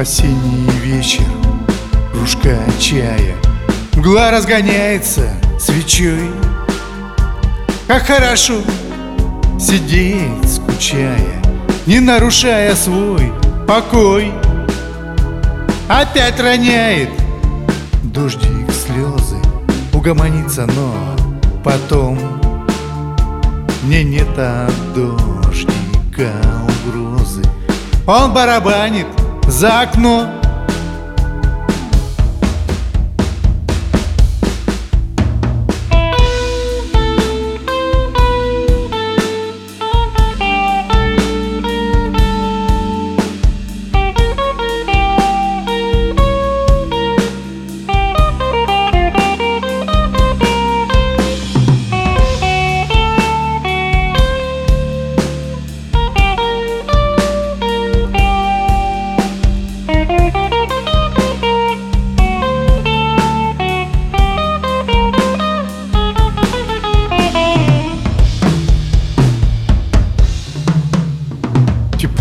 Осенний вечер, кружка чая. Мгла разгоняется свечой Как хорошо сидеть, скучая Не нарушая свой покой. Опять роняет дождик слезы Угомонится, но потом Мне нет от дождика угрозы. Он барабанит за окно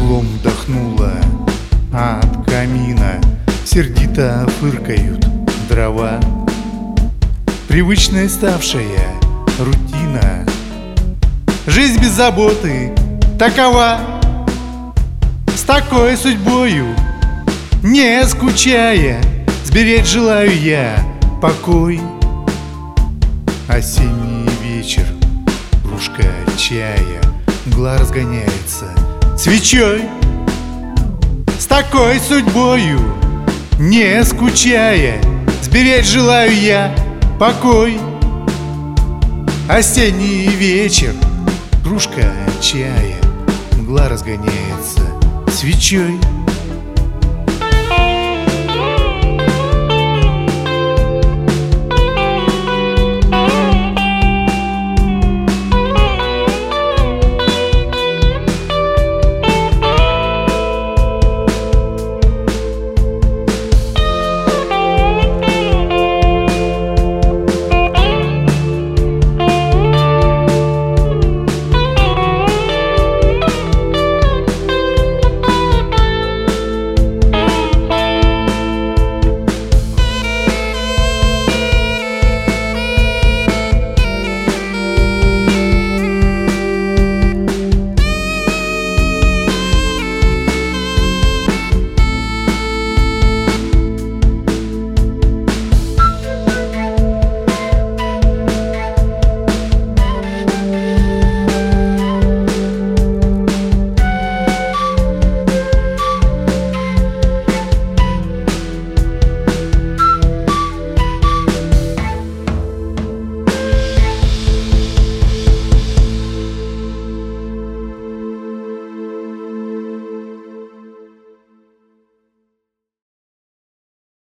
Теплом вдохнула. От камина Сердито фыркают дрова. Привычная ставшая рутина. Жизнь без заботы такова. С такой судьбою не скучая Сберечь желаю я покой. Осенний вечер, кружка чая Мгла разгоняется свечой. С такой судьбою, не скучая Сберечь желаю я покой. Осенний вечер, кружка чая Мгла разгоняется свечой